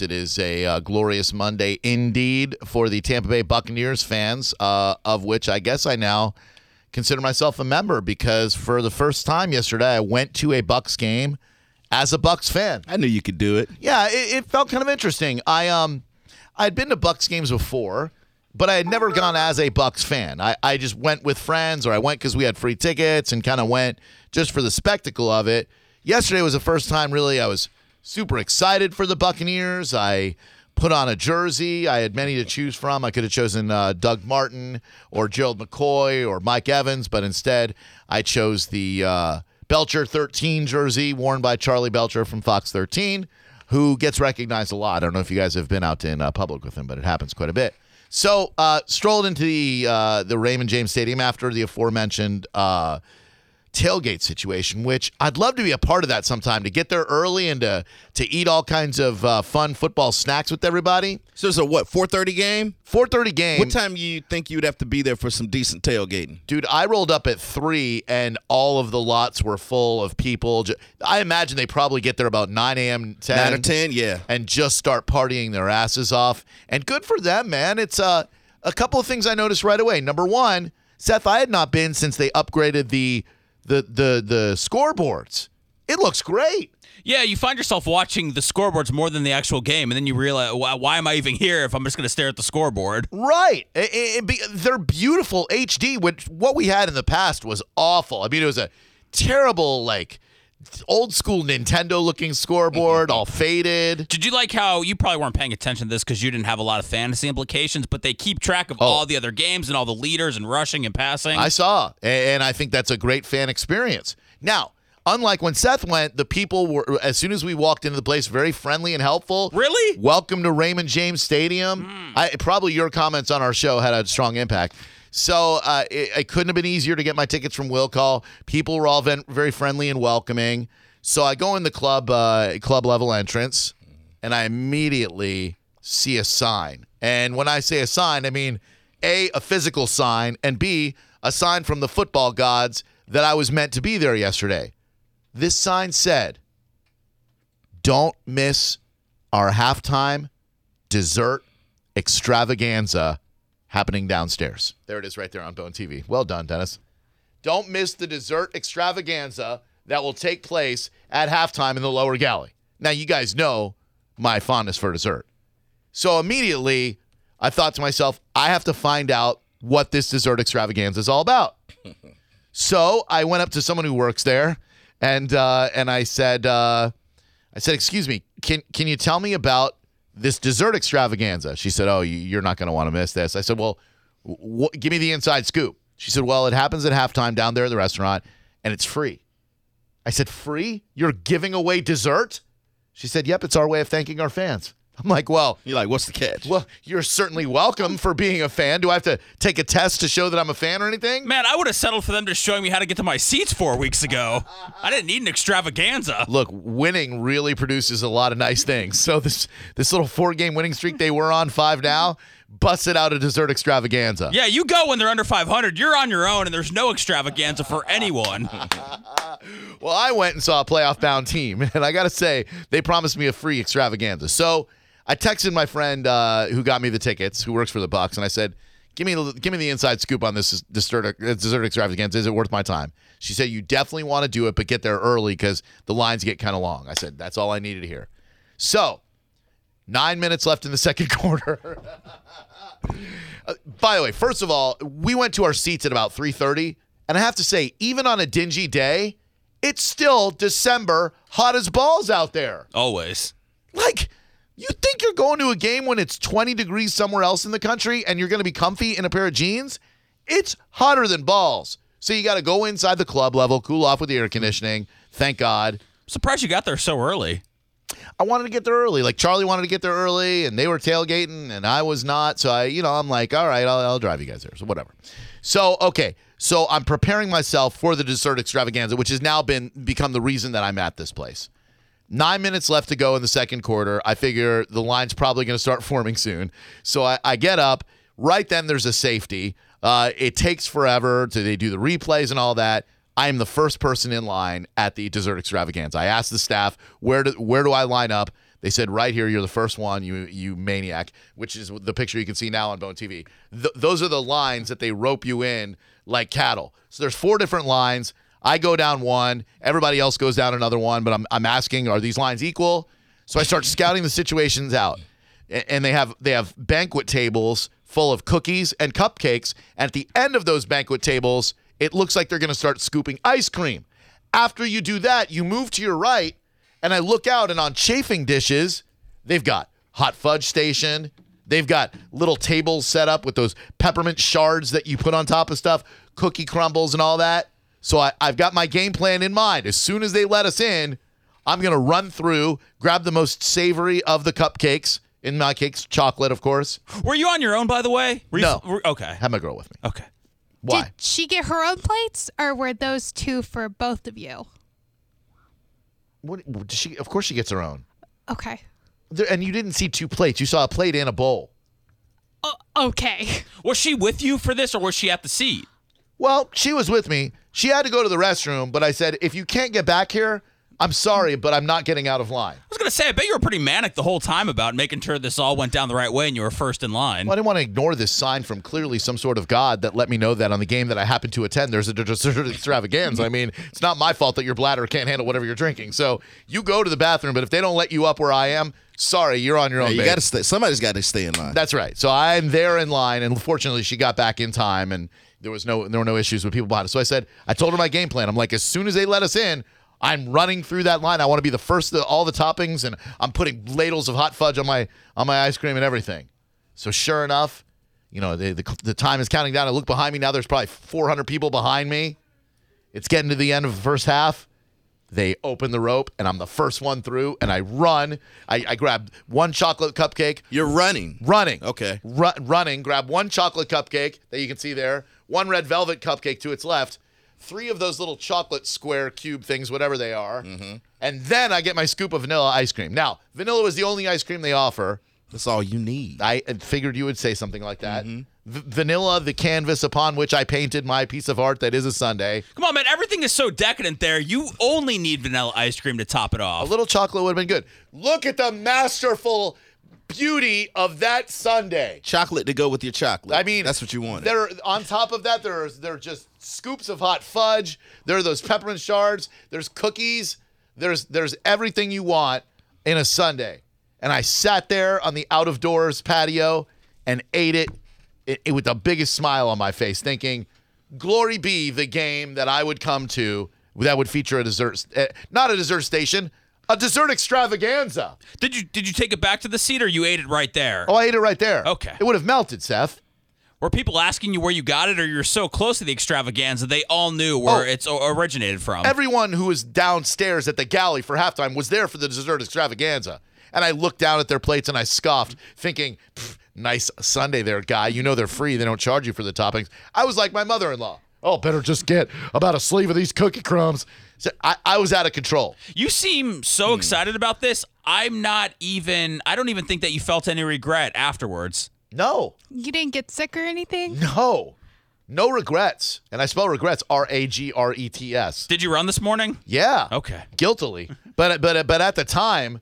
It is a uh, glorious Monday indeed for the Tampa Bay Buccaneers fans, uh, of which I guess I now consider myself a member because for the first time yesterday, I went to a Bucks game as a Bucks fan. I knew you could do it. Yeah, it, it felt kind of interesting. I um, I'd been to Bucks games before, but I had never gone as a Bucks fan. I, I just went with friends, or I went because we had free tickets, and kind of went just for the spectacle of it. Yesterday was the first time really I was super excited for the Buccaneers. I put on a jersey. I had many to choose from. I could have chosen uh, Doug Martin or Gerald McCoy or Mike Evans, but instead I chose the uh, Belcher 13 jersey worn by Charlie Belcher from Fox 13, who gets recognized a lot. I don't know if you guys have been out in uh, public with him, but it happens quite a bit. So uh, strolled into the uh, the Raymond James Stadium after the aforementioned uh, tailgate situation, which I'd love to be a part of that sometime to get there early and to to eat all kinds of uh, fun football snacks with everybody. So it's a what, 4:30 game? 4:30 game. What time you think you'd have to be there for some decent tailgating? Dude, I rolled up at three, and all of the lots were full of people. I imagine they probably get there about 9 a.m., 10, Nine or 10? Yeah. and just start partying their asses off. And good for them, man. It's uh, a couple of things I noticed right away. Number one, Seth, I had not been since they upgraded the the the the scoreboards. It looks great. Yeah, you find yourself watching the scoreboards more than the actual game, and then you realize, why, why am I even here if I'm just going to stare at the scoreboard? Right. It- it- be- they're beautiful HD, which what we had in the past was awful. I mean, it was a terrible, like, old school Nintendo looking scoreboard, all faded. Did you like how you probably weren't paying attention to this because you didn't have a lot of fantasy implications, but they keep track of Oh. all the other games and all the leaders and rushing and passing? I saw, and I think that's a great fan experience. Now, unlike when Seth went, the people were, as soon as we walked into the place, very friendly and helpful. Really? Welcome to Raymond James Stadium. Hmm. I, probably your comments on our show had a strong impact. So uh, it, it couldn't have been easier to get my tickets from Will Call. People were all ven- very friendly and welcoming. So I go in the club uh, club level entrance, and I immediately see a sign. And when I say a sign, I mean a a physical sign, and b a sign from the football gods that I was meant to be there yesterday. This sign said, "Don't miss our halftime dessert extravaganza happening downstairs." There it is, right there on Bone TV. Well done, Dennis. Don't miss the dessert extravaganza that will take place at halftime in the lower galley. Now, you guys know my fondness for dessert. So immediately, I thought to myself, I have to find out what this dessert extravaganza is all about. so I went up to someone who works there, and uh, and I said, uh, I said, "Excuse me, can can you tell me about this dessert extravaganza?" She said, "Oh, you- you're not going to want to miss this." I said, "Well, wh- give me the inside scoop." She said, "Well, it happens at halftime down there at the restaurant, and it's free." I said, "Free? You're giving away dessert?" She said, "Yep, it's our way of thanking our fans." I'm like, "Well." You're like, what's the catch? Well, you're certainly welcome for being a fan. Do I have to take a test to show that I'm a fan or anything? Man, I would have settled for them just showing me how to get to my seats four weeks ago. I didn't need an extravaganza. Look, winning really produces a lot of nice things. So this this little four game winning streak they were on five now busted out a dessert extravaganza. Yeah, you go when they're under 500. You're on your own, and there's no extravaganza for anyone. Well, I went and saw a playoff bound team, and I got to say, they promised me a free extravaganza. So I texted my friend uh, who got me the tickets, who works for the Bucks, and I said, "Give me, give me the inside scoop on this dessert, uh, dessert extravaganza. Is it worth my time?" She said, "You definitely want to do it, but get there early because the lines get kind of long." I said, "That's all I needed to hear." So nine minutes left in the second quarter. Uh, by the way, first of all, we went to our seats at about 3:30, and I have to say, even on a dingy day, it's still December, hot as balls out there. Always. Like, you think you're going to a game when it's 20 degrees somewhere else in the country and you're going to be comfy in a pair of jeans? It's hotter than balls. So you got to go inside the club level, cool off with the air conditioning. Thank God. Surprised you got there so early. I wanted to get there early. Like Charlie wanted to get there early, and they were tailgating, and I was not. So I, you know, I'm like, all right, I'll, I'll drive you guys there. So whatever. So okay, so I'm preparing myself for the dessert extravaganza, which has now been become the reason that I'm at this place. Nine minutes left to go in the second quarter. I figure the line's probably going to start forming soon. So I, I get up. Right then, there's a safety. Uh, it takes forever to they do the replays and all that. I am the first person in line at the dessert extravaganza. I asked the staff where do where do I line up. They said right here, you're the first one, you you maniac, which is the picture you can see now on Bone TV. Th- those are the lines that they rope you in like cattle. So there's four different lines. I go down one, everybody else goes down another one, but I'm I'm asking, are these lines equal? So I start scouting the situations out, and they have they have banquet tables full of cookies and cupcakes. And at the end of those banquet tables, it looks like they're going to start scooping ice cream. After you do that, you move to your right, and I look out, and on chafing dishes, they've got hot fudge station. They've got little tables set up with those peppermint shards that you put on top of stuff, cookie crumbles, and all that. So I, I've got my game plan in mind. As soon as they let us in, I'm going to run through, grab the most savory of the cupcakes. In my cakes, chocolate, of course. Were you on your own, by the way? Were you- No. were- okay. Have my girl with me. Okay. Why? Did she get her own plates, or were those two for both of you? What, does she? Of course, she gets her own. Okay. There, and you didn't see two plates. You saw a plate and a bowl. O- okay. Was she with you for this, or was she at the seat? Well, she was with me. She had to go to the restroom, but I said, if you can't get back here, I'm sorry, but I'm not getting out of line. I was gonna say, I bet you were pretty manic the whole time about making sure this all went down the right way and you were first in line. Well, I didn't want to ignore this sign from clearly some sort of God that let me know that on the game that I happened to attend, there's a dessert extravaganza. I mean, it's not my fault that your bladder can't handle whatever you're drinking. So you go to the bathroom, but if they don't let you up where I am, sorry, you're on your own. Hey, you got to stay. Somebody's got to stay in line. That's right. So I'm there in line, and fortunately, she got back in time, and there was no there were no issues with people behind us. So I said, I told her my game plan. I'm like, as soon as they let us in, I'm running through that line. I want to be the first to all the toppings, and I'm putting ladles of hot fudge on my on my ice cream and everything. So sure enough, you know the the, the time is counting down. I look behind me now. There's probably 400 people behind me. It's getting to the end of the first half. They open the rope, and I'm the first one through, and I run. I, I grab one chocolate cupcake, You're running. running. Okay. Ru- running. Grab one chocolate cupcake that you can see there, one red velvet cupcake to its left, three of those little chocolate square cube things, whatever they are, mm-hmm. and then I get my scoop of vanilla ice cream. Now, vanilla is the only ice cream they offer. That's all you need. I figured you would say something like that. Mm-hmm. V- vanilla, the canvas upon which I painted my piece of art that is a sundae. Come on, man. Everything is so decadent there. You only need vanilla ice cream to top it off. A little chocolate would have been good. Look at the masterful beauty of that sundae. Chocolate to go with your chocolate. I mean, that's what you wanted. There, on top of that, there are there are just scoops of hot fudge. There are those peppermint shards. There's cookies. There's there's everything you want in a sundae. And I sat there on the out of doors patio and ate it, it, it with the biggest smile on my face, thinking, "Glory be the game that I would come to that would feature a dessert, uh, not a dessert station." A dessert extravaganza. Did you did you take it back to the seat or you ate it right there? Oh, I ate it right there. Okay. It would have melted, Seth. Were people asking you where you got it or you're so close to the extravaganza they all knew where Oh. it's originated from? Everyone who was downstairs at the galley for halftime was there for the dessert extravaganza. And I looked down at their plates and I scoffed, thinking, nice sundae there, guy. You know they're free. They don't charge you for the toppings. I was like my mother in law. Oh, better just get about a sleeve of these cookie crumbs. So I, I was out of control. You seem so hmm. excited about this. I'm not even I don't even think that you felt any regret afterwards. No, You didn't get sick or anything? no, no regrets. And I spell regrets R A G R E T S. Did you run this morning? Yeah. Okay. Guiltily. But but but at the time,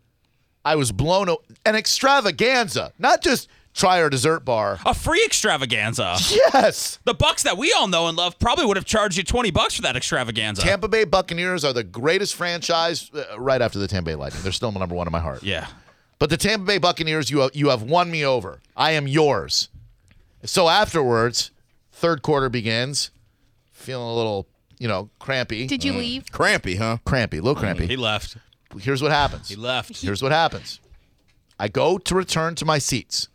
I was blown o- an extravaganza, not just try our dessert bar. A free extravaganza. Yes. The Bucks that we all know and love probably would have charged you 20 bucks for that extravaganza. Tampa Bay Buccaneers are the greatest franchise uh, right after the Tampa Bay Lightning. They're still number one in my heart. yeah. But the Tampa Bay Buccaneers, you have, you have won me over. I am yours. So afterwards, third quarter begins, feeling a little, you know, crampy. Did you leave? Crampy, huh? crampy, a little crampy. He left. Here's what happens. He left. Here's what happens. I go to return to my seats.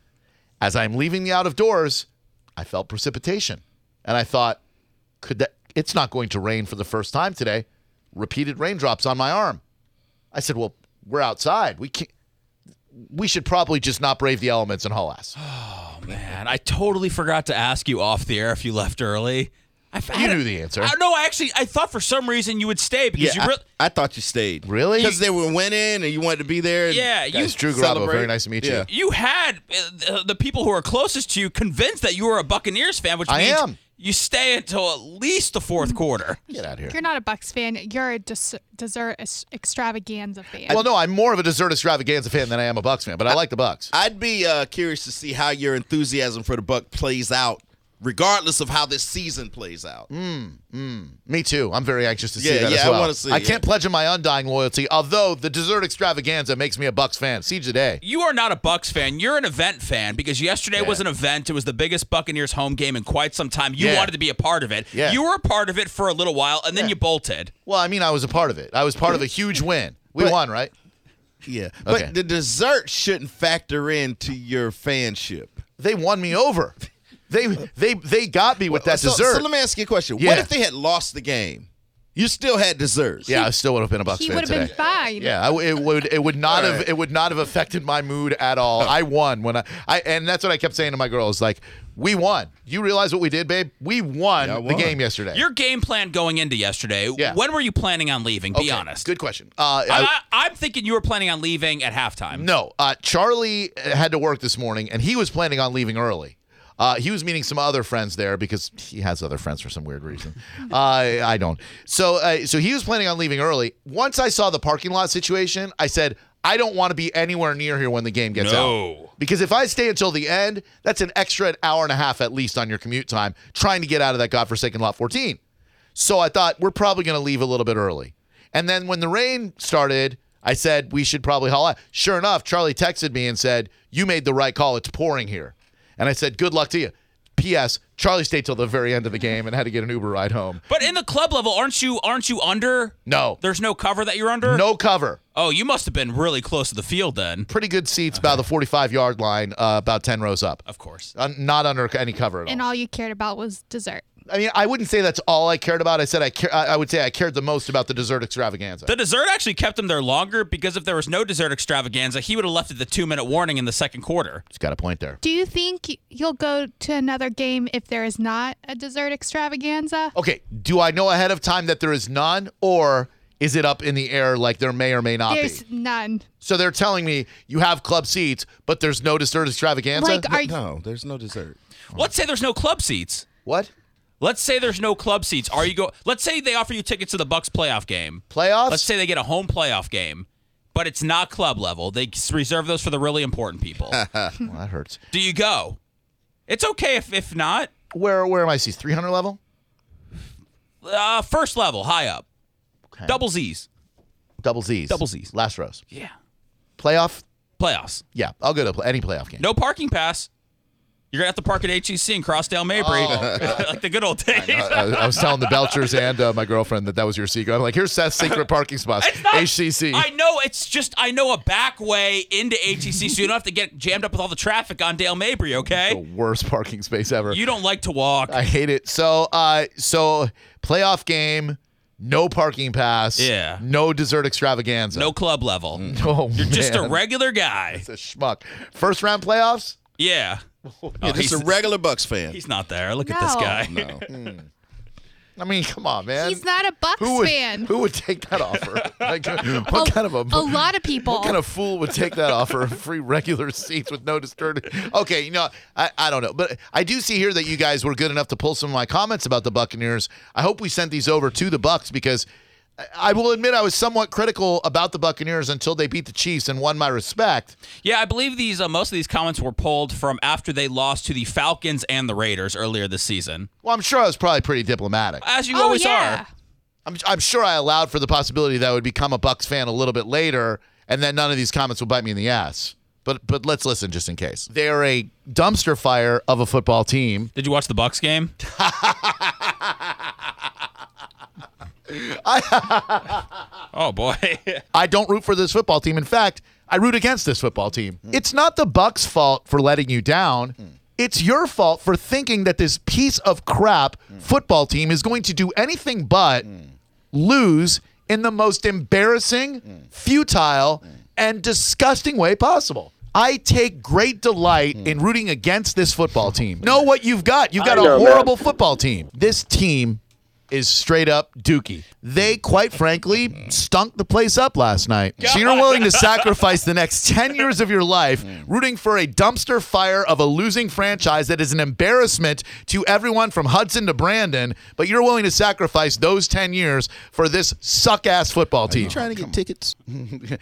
As I'm leaving the out of doors, I felt precipitation. And I thought, could that it's not going to rain for the first time today. Repeated raindrops on my arm. I said, Well, we're outside. We can't we should probably just not brave the elements and haul ass. Oh man, I totally forgot to ask you off the air if you left early. I, f- I You had a- knew the answer. I, no, I actually I thought for some reason you would stay because Yeah, you I, really I thought you stayed. Really? Because they were winning and you wanted to be there. and Yeah, you Guys, Drew Garabo, very nice to meet you. Yeah. you had uh, the people who are closest to you convinced that you were a Buccaneers fan, which I means am. you stay until at least the fourth quarter. Get out of here. You're not a Bucks fan. You're a des- dessert es- extravaganza fan. Well, no, I'm more of a dessert extravaganza fan than I am a Bucks fan, but I like the Bucks. I'd be uh, curious to see how your enthusiasm for the Buck plays out, regardless of how this season plays out. Mm, mm. Me too. I'm very anxious to see Yeah, that yeah, as I well. wanna see I it. can't pledge my undying loyalty, although the dessert extravaganza makes me a Bucks fan. See a day. You are not a Bucks fan. You're an event fan because yesterday Yeah. was an event. It was the biggest Buccaneers home game in quite some time. You Yeah. wanted to be a part of it. Yeah. You were a part of it for a little while, and then Yeah. you bolted. Well, I mean, I was a part of it. I was part of a huge win. We But- won, right? Yeah, Okay. but the dessert shouldn't factor into your fanship. They won me over. They they they got me with that so, dessert. So let me ask you a question. Yeah. What if they had lost the game? You still had desserts. yeah, I still would have been a Bucks he fan would have been fine. Yeah, I, it would. It would not have. It would not have affected my mood at all. I won when I, I. And that's what I kept saying to my girls. Like, we won. You realize what we did, babe? We won, Yeah, I the game yesterday. Your game plan going into yesterday. Yeah. When were you planning on leaving? Be Okay, honest. Good question. Uh, I- I, I, I'm thinking you were planning on leaving at halftime. No, uh, Charlie had to work this morning, and he was planning on leaving early. Uh, he was meeting some other friends there because he has other friends for some weird reason. uh, I don't. So, uh, so he was planning on leaving early. Once I saw the parking lot situation, I said, I don't want to be anywhere near here when the game gets No. out. Because if I stay until the end, that's an extra hour and a half at least on your commute time trying to get out of that godforsaken lot 14. So I thought we're probably going to leave a little bit early. And then when the rain started, I said we should probably haul out. Sure enough, Charlie texted me and said, You made the right call. It's pouring here. And I said, Good luck to you. P.S. Charlie stayed till the very end of the game and had to get an Uber ride home. But in the club level, aren't you aren't you under? No. There's no cover that you're under? No cover. Oh, you must have been really close to the field then. Pretty good seats, about the 45 yard line, uh, about 10 rows up. Of course. Uh, not under any cover at all. And all you cared about was dessert. I mean, I wouldn't say that's all I cared about. I said I care, I I would say I cared the most about the dessert extravaganza. The dessert actually kept him there longer because if there was no dessert extravaganza, he would have left at the two minute warning in the second quarter. He's got a point there. Do you think you'll go to another game if there is not a dessert extravaganza? Okay, do I know ahead of time that there is none, or is it up in the air like there may or may not There's be? none. So they're telling me you have club seats, but there's no dessert extravaganza. Like, are No, there's no dessert. Let's say there's no club seats. what Let's say there's no club seats. Are you go? Let's say they offer you tickets to the Bucks playoff game. playoffs? Let's say they get a home playoff game, but it's not club level. They reserve those for the really important people. well, that hurts. Do you go? It's okay if if not. Where where am I See 300 level. Uh, first level, high up, Okay. double Z's. double Z's. Double Zs. Last rows. Yeah, Playoff. playoffs. Yeah, I'll go to any playoff game. No parking pass. You're gonna have to park at HCC and cross Dale Mabry, like the good old days. I, I was telling the Belchers and uh, my girlfriend that that was your secret. I'm like, here's Seth's secret parking spot. Not- HCC. I know it's just I know a back way into HCC, so you don't have to get jammed up with all the traffic on Dale Mabry. Okay? The worst parking space ever. you don't like to walk. I hate it. So, uh, so playoff game, no parking pass. Yeah. No dessert extravaganza. no club level. Oh, You're just a regular guy. It's a schmuck. First round playoffs. Yeah. Oh, You're just a regular Bucks fan. He's not there. Look at this No. guy. No. Hmm. I mean, come on, man. He's not a Bucks who would, fan. Who would take that offer? Like, what a, kind of a a lot of people. What kind of fool would take that offer of free regular seats with no disturbance? Okay, you know, I, I don't know. But I do see here that you guys were good enough to pull some of my comments about the Buccaneers. I hope we sent these over to the Bucks because I- I will admit I was somewhat critical about the Buccaneers until they beat the Chiefs and won my respect. Yeah, I believe these uh, most of these comments were pulled from after they lost to the Falcons and the Raiders earlier this season. Well, I'm sure I was probably pretty diplomatic. As you oh always yeah. are. I'm, I'm sure I allowed for the possibility that I would become a Bucks fan a little bit later, and then none of these comments will bite me in the ass. But but let's listen just in case. They're a dumpster fire of a football team. Did you watch the Bucks game? oh boy. I don't root for this football team. In fact, I root against this football team. Hmm. It's not the Bucks' fault for letting you down. Hmm. It's your fault for thinking that this piece of crap hmm. football team is going to do anything but lose in the most embarrassing, futile, and disgusting way possible. I take great delight in rooting against this football team. Know what you've got. You've got a know, man. horrible football team. This team is straight up dookie. They, quite frankly, stunk the place up last night. So you're willing to sacrifice the next 10 years of your life rooting for a dumpster fire of a losing franchise that is an embarrassment to everyone from Hudson to Brandon, but you're willing to sacrifice those 10 years for this suck ass football team. Trying to get tickets.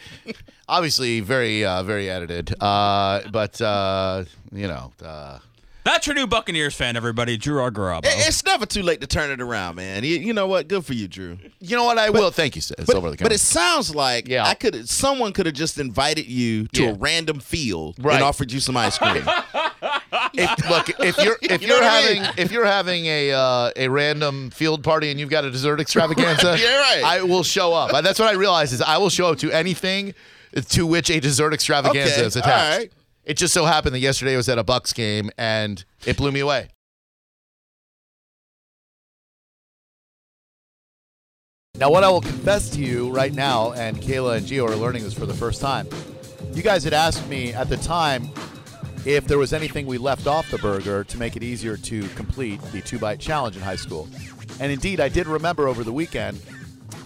Obviously, very, uh, very edited. Uh, but, uh, you know. Uh, That's your new Buccaneers fan, everybody. Drew Argarabo. It- It's never too late to turn it around, man. You, you know what? Good for you, Drew. you know what? I will. Thank you, sis. But, over the but counter. it sounds like Yeah. I could someone could have just invited you to Yeah. a random field Right. and offered you some ice cream. if, look, if you're if you you're what I having mean? if you're having a uh, a random field party and you've got a dessert extravaganza, Yeah, right. I will show up. Uh, That's what I realize is I will show up to anything to which a dessert extravaganza Okay, is attached. all right. It just so happened that yesterday I was at a Bucks game and it blew me away. Now, what I will confess to you right now, and Kayla and Gio are learning this for the first time. You guys had asked me at the time if there was anything we left off the burger to make it easier to complete the two bite challenge in high school. And indeed, I did remember over the weekend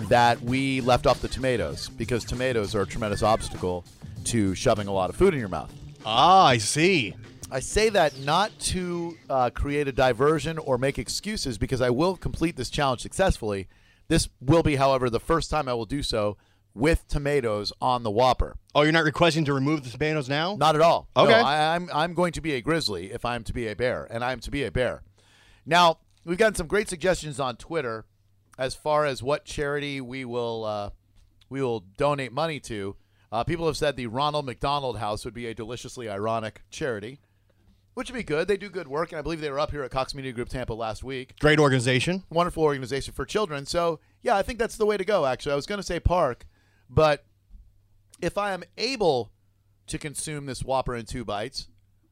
that we left off the tomatoes because tomatoes are a tremendous obstacle to shoving a lot of food in your mouth. Ah, I see. I say that not to uh, create a diversion or make excuses because I will complete this challenge successfully. This will be, however, the first time I will do so with tomatoes on the Whopper. Oh, you're not requesting to remove the tomatoes now? Not at all. No, Okay. I, I'm I'm going to be a grizzly if I'm to be a bear, and I'm to be a bear. Now we've gotten some great suggestions on Twitter as far as what charity we will uh, we will donate money to. Uh, people have said the Ronald McDonald House would be a deliciously ironic charity, which would be good. They do good work, and I believe they were up here at Cox Media Group Tampa last week Great organization. wonderful organization for children. So yeah, I think that's the way to go. Actually, I was going to say park, but if I am able to consume this Whopper in two bites,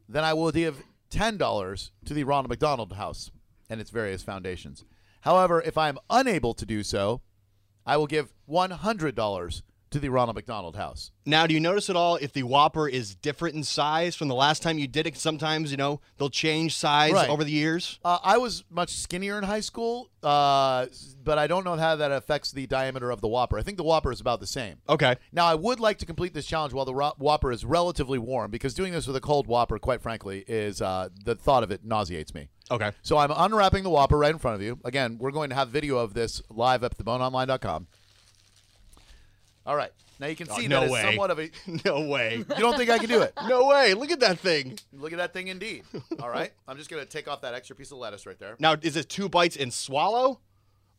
then I will give ten dollars to the Ronald McDonald House and its various foundations. However, if I am unable to do so, I will give one hundred dollars to the Ronald McDonald House. Now, do you notice at all if the Whopper is different in size from the last time you did it? Sometimes, you know, they'll change size Right. over the years. Uh, I was much skinnier in high school, uh, but I don't know how that affects the diameter of the Whopper. I think the Whopper is about the same. Okay. Now, I would like to complete this challenge while the ro- Whopper is relatively warm because doing this with a cold Whopper, quite frankly, is uh, the thought of it nauseates me. Okay. So I'm unwrapping the Whopper right in front of you. Again, we're going to have video of this live at theboneonline.com. All right. Now you can Oh, see no that it's way. somewhat of a. No way. You don't think I can do it? no way. Look at that thing. Look at that thing, indeed. All right. I'm just going to take off that extra piece of lettuce right there. Now, is it two bites and swallow?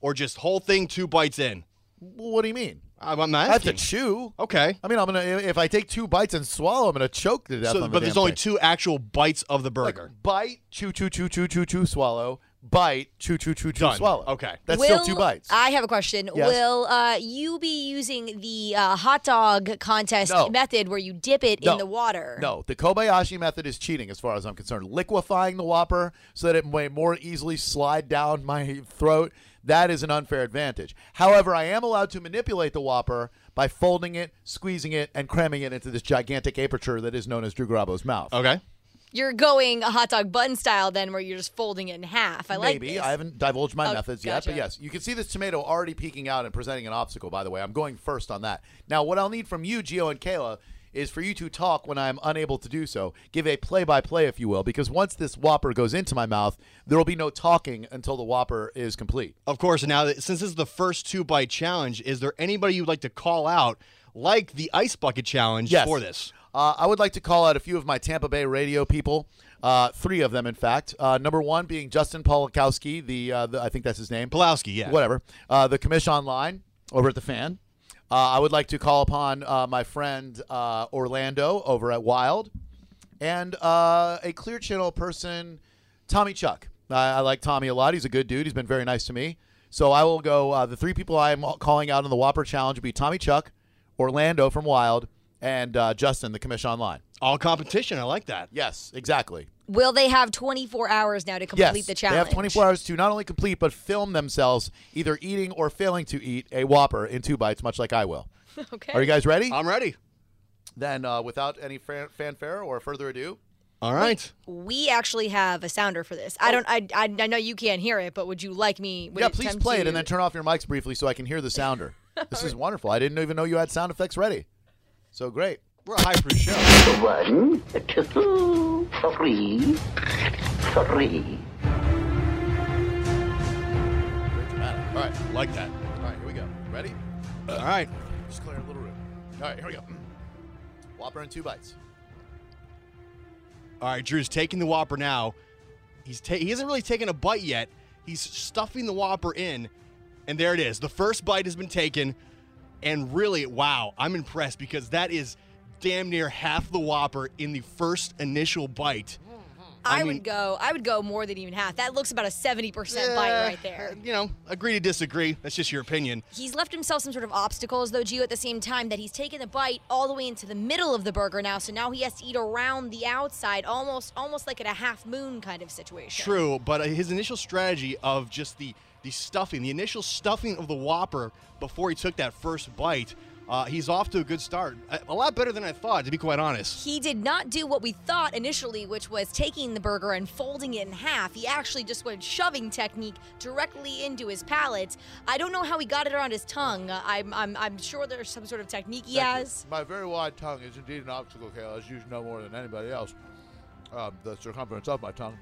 Or just whole thing, two bites in? What do you mean? I'm, I'm I have to chew. Okay. I mean, I'm gonna if I take two bites and swallow, I'm gonna choke to death. So, on the but there's only thing. two actual bites of the Like, burger. bite, chew, chew, chew, chew, chew, chew, swallow. Bite, chew, chew, chew, chew, Done. swallow. Okay. That's Will, still two bites. I have a question. Yes. Will uh, you be using the uh, hot dog contest No. method where you dip it No. in the water? No, the Kobayashi method is cheating as far as I'm concerned. Liquefying the Whopper so that it may more easily slide down my throat, that is an unfair advantage. However, I am allowed to manipulate the Whopper by folding it, squeezing it, and cramming it into this gigantic aperture that is known as Drew Garabo's mouth. Okay. You're going a hot dog bun style then where you're just folding it in half. I like Maybe. this. I haven't divulged my Oh, methods yet, but yes, you can see this tomato already peeking out and presenting an obstacle, by the way. I'm going first on that. Now, what I'll need from you, Gio and Kayla, is for you to talk when I'm unable to do so. Give a play by play, if you will, because once this Whopper goes into my mouth, there will be no talking until the Whopper is complete. Of course. Now, since this is the first two bite challenge, is there anybody you'd like to call out, like the ice bucket challenge, Yes. for this? Uh, I would like to call out a few of my Tampa Bay radio people. Uh, three of them, in fact. Uh, number one being Justin Polakowski, the, uh, the I think that's his name. Pawlowski, yeah. whatever. Uh, the commission online over at the fan. Uh, I would like to call upon uh, my friend uh, Orlando over at Wild, and uh, a Clear Channel person, Tommy Chuck. I, I like Tommy a lot. He's a good dude. He's been very nice to me. So I will go. Uh, the three people I'm calling out in the Whopper Challenge will be Tommy Chuck, Orlando from Wild, and uh, Justin, the commission online. All competition. I like that. Yes, exactly. Will they have 24 hours now to complete yes, the challenge? They have 24 hours to not only complete but film themselves either eating or failing to eat a Whopper in two bites, much like I will. Okay. Are you guys ready? I'm ready. then, uh, without any fan- fanfare or further ado, All right. We actually have a sounder for this. I don't. I, I, I know you can't hear it, but would you like me? Would yeah, please tempt play it and then turn off your mics briefly so I can hear the sounder. this is wonderful. I didn't even know you had sound effects ready. So great. We're a high proof show. One, two, three, three. Great dramatic. All right. Like that. All right, here we go. Ready? All right. Just clear a little room. All right, here we go. Whopper in two bites. All right, Drew's taking the Whopper now. He's ta- he hasn't really taken a bite yet. He's stuffing the Whopper in, and there it is. The first bite has been taken, and really, wow, I'm impressed because that is damn near half the Whopper in the first initial bite. I, I mean- would go. I would go more than even half. That looks about a seventy percent bite right there. You know, agree to disagree. That's just your opinion. He's left himself some sort of obstacles, though, Gio, at the same time that he's taken the bite all the way into the middle of the burger now. So now he has to eat around the outside, almost almost like at a half moon kind of situation. True, but uh, his initial strategy of just the the stuffing, the initial stuffing of the Whopper before he took that first bite, uh, he's off to a good start. A, a lot better than I thought, to be quite honest. He did not do what we thought initially, which was taking the burger and folding it in half. He actually just went shoving technique directly into his palate. I don't know how he got it around his tongue. Uh, I'm, I'm, I'm sure there's some sort of technique he has. My very wide tongue is indeed an obstacle, Kayla, as you know more than anybody else. Um, the circumference of my tongue.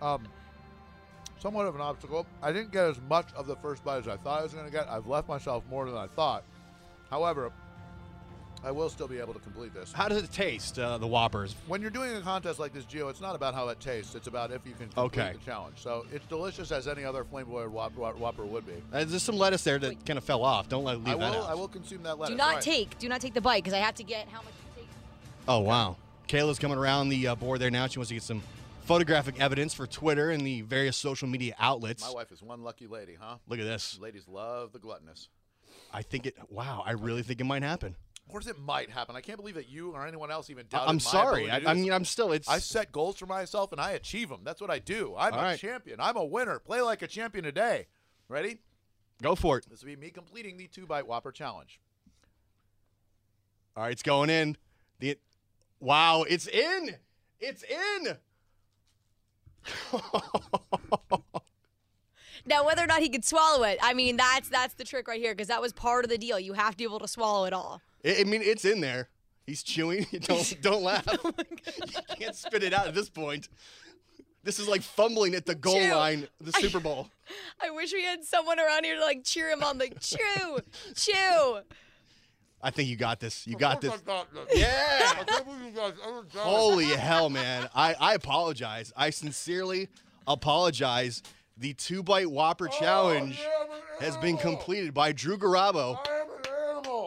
Um, somewhat of an obstacle. I didn't get as much of the first bite as I thought I was going to get. I've left myself more than I thought. However, I will still be able to complete this. How does it taste, uh, the Whoppers? When you're doing a contest like this, Gio, it's not about how it tastes. It's about if you can complete Okay. the challenge. So it's delicious as any other flame broiled Whopper, Whopper would be. Uh, there's some lettuce there that kind of fell off. Don't let leave I that out. I will consume that lettuce. Do not Right. take, do not take the bite because I have to get how much you take. Oh wow, Kayla's coming around the uh, board there now. She wants to get some photographic evidence for Twitter and the various social media outlets. My wife is one lucky lady, huh? Look at this. Ladies love the gluttonous. I think it. Wow, I really think it might happen. Of course, it might happen. I can't believe that you or anyone else even doubted I'm sorry. I, I mean, I'm still. It's. I set goals for myself and I achieve them. That's what I do. I'm All a right. champion. I'm a winner. Play like a champion today. Ready? go for it. This will be me completing the two bite Whopper challenge. All right, it's going in. The. Wow, it's in. It's in. Now, whether or not he could swallow it, I mean, that's that's the trick right here because that was part of the deal. You have to be able to swallow it all. I I mean, it's in there. He's chewing. Don't don't laugh. Oh you can't spit it out at this point. This is like fumbling at the goal Chew. line, of the Super Bowl. I wish we had someone around here to like cheer him on, like chew, chew. I think you got this. You got this. Yeah. Holy hell, man. I, I apologize. I sincerely apologize. The two bite Whopper challenge has been completed by Drew Garabo.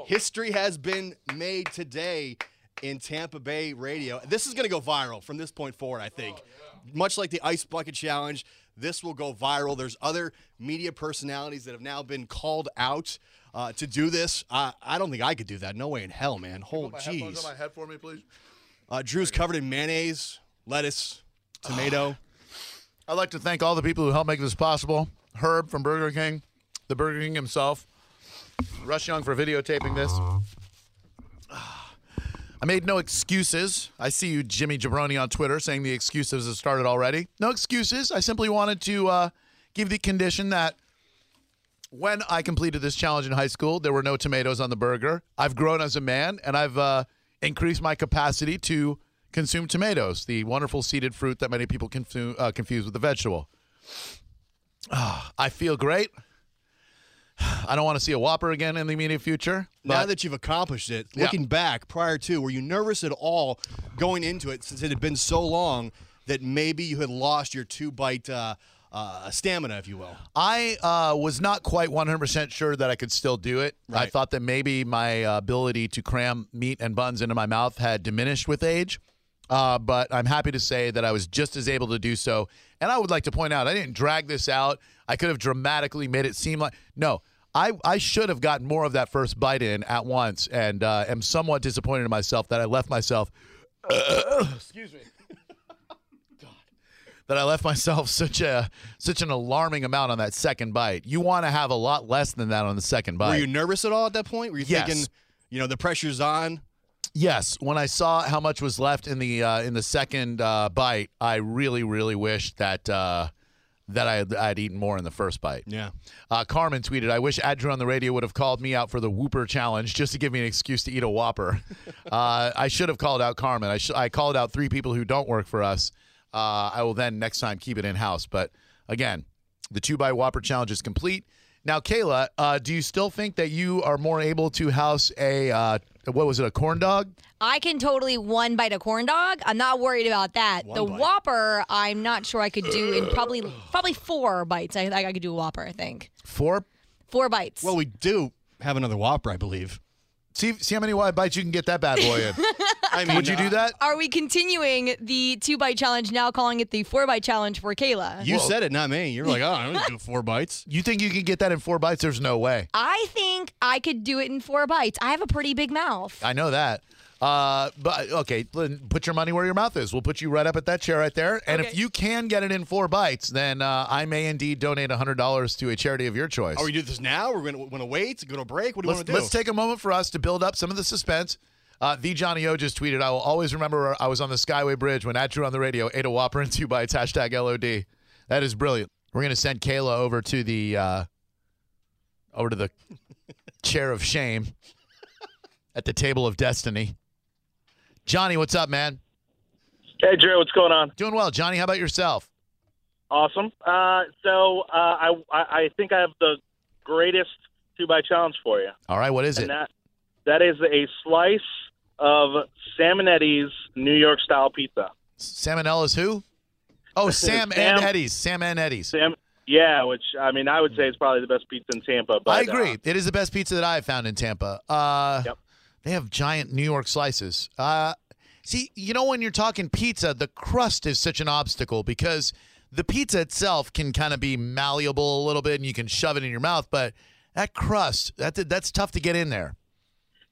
History has been made today in Tampa Bay radio. This is going to go viral from this point forward, I think. Much like the Ice Bucket Challenge, this will go viral. There's other media personalities that have now been called out uh, to do this. Uh, I don't think I could do that. No way in hell, man. Hold, jeez. on my head for me, please. Uh, Drew's covered in mayonnaise, lettuce, tomato. I'd like to thank all the people who helped make this possible. Herb from Burger King, the Burger King himself, Rush Young for videotaping this. I made no excuses. I see you, Jimmy Jabroni, on Twitter saying the excuses have started already. No excuses. I simply wanted to uh, give the condition that when I completed this challenge in high school, there were no tomatoes on the burger. I've grown as a man and I've uh, increased my capacity to consume tomatoes, the wonderful seeded fruit that many people confu- uh, confuse with the vegetable. Ah, I feel great. I don't want to see a Whopper again in the immediate future. now that you've accomplished it, Yeah. looking back prior to, were you nervous at all going into it since it had been so long that maybe you had lost your two bite uh, uh, stamina, if you will? I uh, was not quite 100% sure that I could still do it. I thought that maybe my uh, ability to cram meat and buns into my mouth had diminished with age. Uh, but I'm happy to say that I was just as able to do so. And I would like to point out, I didn't drag this out. I could have dramatically made it seem like no. I, I should have gotten more of that first bite in at once, and uh, am somewhat disappointed in myself that I left myself. excuse me. God, that I left myself such a such an alarming amount on that second bite. You want to have a lot less than that on the second bite. Were you nervous at all at that point? Were you Yes. thinking, you know, the pressure's on? Yes, when I saw how much was left in the uh, in the second uh, bite, I really, really wished that uh, that I had, I'd eaten more in the first bite. Yeah. Uh, Carmen tweeted, "I wish Ad Drew on the radio would have called me out for the Whopper challenge just to give me an excuse to eat a Whopper. uh, I should have called out Carmen. I sh- I called out three people who don't work for us. Uh, I will then next time keep it in house. But again, the two by Whopper challenge is complete. Now, Kayla, uh, do you still think that you are more able to house a uh, what was it, a corn dog? I can totally one bite a corn dog. I'm not worried about that. the bite. Whopper, I'm not sure I could do in probably probably four bites. I, I could do a Whopper. I think Four. four bites. Well, we do have another Whopper, I believe. See, see how many wide bites you can get that bad boy in. I mean, Would you do uh, that? Are we continuing the two bite challenge now, calling it the four bite challenge for Kayla? You said it, not me. You're like, oh, I'm gonna do four bites. You think you can get that in four bites? There's no way. I think I could do it in four bites. I have a pretty big mouth. I know that. Uh, but okay, Lynn, put your money where your mouth is. We'll put you right up at that chair right there. And if you can get it in four bites, then uh, I may indeed donate hundred dollars to a charity of your choice. Are we do this now? We're gonna want to wait, go to break. What do you let's, want to do? let's take a moment for us to build up some of the suspense. Uh, the Johnny O just tweeted, "I will always remember I was on the Skyway Bridge when At Drew on the radio ate a Whopper in two bites." Hashtag LOD. That is brilliant. We're gonna send Kayla over to the uh, over to the chair of shame at the table of destiny. Johnny, what's up, man? Hey, Drew, what's going on? Doing well, Johnny. How about yourself? Awesome. Uh, so uh, I, I think I have the greatest two by challenge for you, All right, what is and it? that that is a slice of Salmonetti's New York style pizza. Salmonella's who? Oh, Sam, Sam- and Eddie's. Sam and Eddie's. Sam, yeah, which I mean I would say is probably the best pizza in Tampa. But I agree. uh, it is the best pizza that I have found in Tampa. Uh, Yep. They have giant New York slices. Uh, see, you know, when you're talking pizza, the crust is such an obstacle because the pizza itself can kind of be malleable a little bit and you can shove it in your mouth, but that crust, that, that's tough to get in there.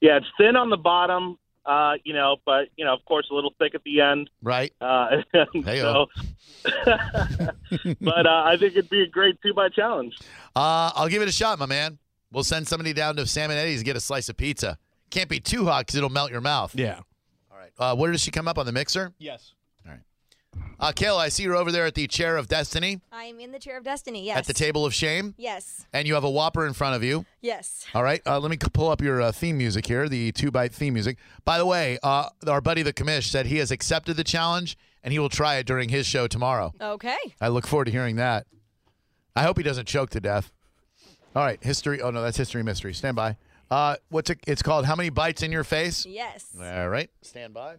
yeah, it's thin on the bottom, uh, you know, but you know, of course, a little thick at the end. Right? Uh, so, but uh, I think it'd be a great two by challenge. Uh, I'll give it a shot, my man. We'll send somebody down to Sam and Eddie's to get a slice of pizza. Can't be too hot because it'll melt your mouth. yeah. All right. Uh, where does she come up on the mixer? Yes. All right. Uh, Kayla, I see you're over there at the chair of destiny, I'm in the chair of destiny. Yes. at the table of shame, Yes. and you have a Whopper in front of you. Yes. All right. Uh, let me c- pull up your uh, theme music here, the two bite theme music. By the way, uh, our buddy the commish said he has accepted the challenge and he will try it during his show tomorrow. Okay. I look forward to hearing that. I hope he doesn't choke to death. All right, history. Oh no, that's history mystery. Stand by. Uh, what's it? It's called How many bites in your face? Yes. All right, stand by.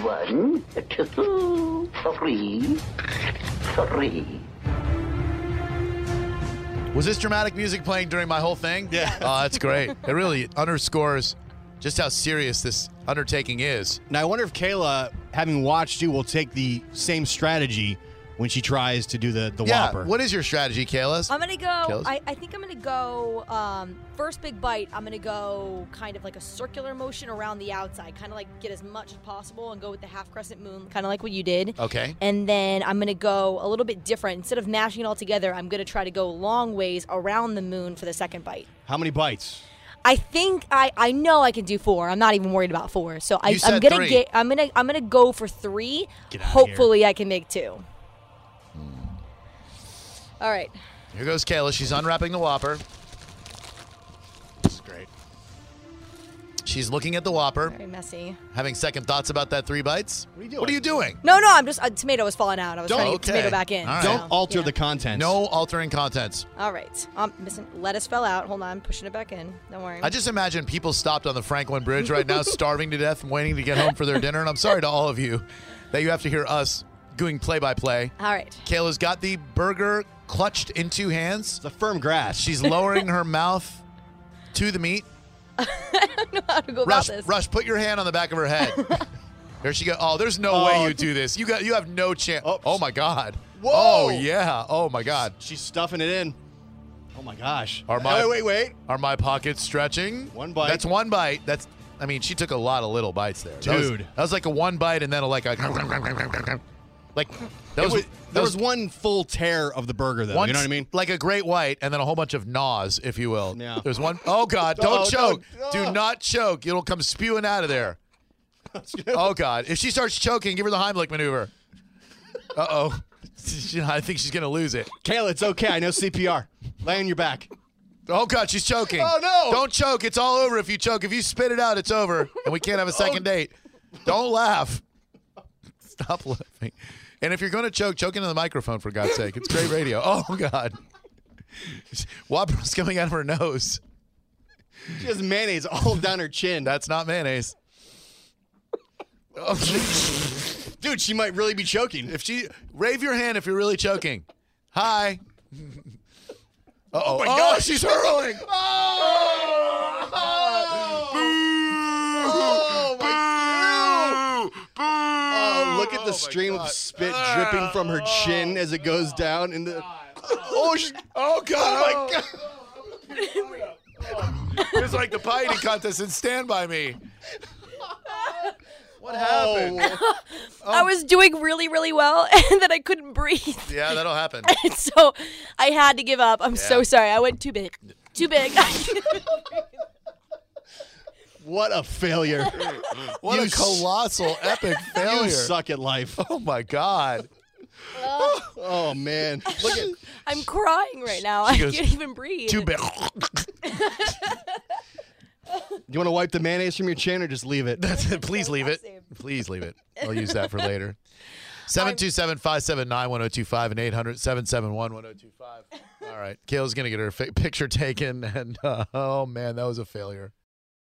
One, two, three, three. Was this dramatic music playing during my whole thing? Yeah. Oh, that's great. It really underscores just how serious this undertaking is. Now I wonder if Kayla, having watched you, will take the same strategy when she tries to do the the yeah. Whopper. What is your strategy, Kayla? I'm gonna go. I, I think I'm gonna go. Um, first big bite. I'm gonna go kind of like a circular motion around the outside, kind of like get as much as possible and go with the half crescent moon, kind of like what you did. Okay. And then I'm gonna go a little bit different. Instead of mashing it all together, I'm gonna try to go long ways around the moon for the second bite. How many bites? I think I, I know I can do four. I'm not even worried about four. So I, You said I'm gonna three. get I'm gonna I'm gonna go for three. Get outta Hopefully I can make two. All right. Here goes Kayla. She's unwrapping the Whopper. This is great. She's looking at the Whopper, Very messy. having second thoughts about that three bites. What are you doing? What are you doing? No, no, I'm just a tomato was falling out. I was Don't- trying to get the okay. tomato back in. All right. Don't so, alter yeah. the content. No altering contents. All right. Um, missing lettuce fell out. Hold on, I'm pushing it back in. Don't worry. I just imagine people stopped on the Frankland Bridge right now, starving to death and waiting to get home for their dinner. And I'm sorry to all of you that you have to hear us doing play by play. All right. Kayla's got the burger clutched in two hands. It's a firm grasp. She's lowering her mouth to the meat. I don't know How to go Rush, about this? Rush, put your hand on the back of her head. there she go. Oh, there's no way Oh. you do this. You got, you have no chance. Oh. Oh my God. Whoa. Oh yeah. Oh my God. She's stuffing it in. Oh my gosh. Are my- wait, wait, wait. Are my pockets stretching? One bite. That's one bite. That's. I mean, she took a lot of little bites there. That was- Dude. that was, like a one bite and then a, like a. Like that was, was- that there was was one full tear of the burger, though. one you know what I mean? Like a great white, and then a whole bunch of gnaws, if you will. Yeah. There's one oh God, don't Oh, choke. don't- Do oh. not choke. It'll come spewing out of there. oh God. If she starts choking, give her the Heimlich maneuver. Uh oh. I think she's gonna lose it. Kayla, it's okay. I know CPR. Lay on your back. Oh God, she's choking. Oh, no. Don't choke. It's all over if you choke. If you spit it out, it's over, and we can't have a second date. Don't laugh. Stop laughing. And if you're going to choke, choke into the microphone for God's sake. It's great radio. Oh God. Whopper's coming out of her nose. She has mayonnaise all down her chin. That's not mayonnaise. Oh, Dude, she might really be choking. if she rave your hand if you're really choking. Hi. Uh oh. my oh, gosh. she's hurling. Oh, my Oh, look at Oh, the oh stream of spit dripping from her chin as it goes oh down in the. Oh, she's. Oh God! Oh my oh. God! it's like the piety contest and Stand By Me. What happened? Oh, I was doing really, really well, and then I couldn't breathe. Yeah, that'll happen. And so I had to give up. I'm so sorry. I went too big. Too big. What a failure. What You a s- colossal, epic failure! You suck at life. Oh my God! Oh, man. Look at. I'm crying right now. I goes, can't even breathe. Too big. You want to wipe the mayonnaise from your chin or just leave it? Please leave it. Please leave it. I'll use that for later. 727 579 1025 and 800 771 1025. All right. Kayla's going to get her fi- picture taken. And uh, oh, man, that was a failure.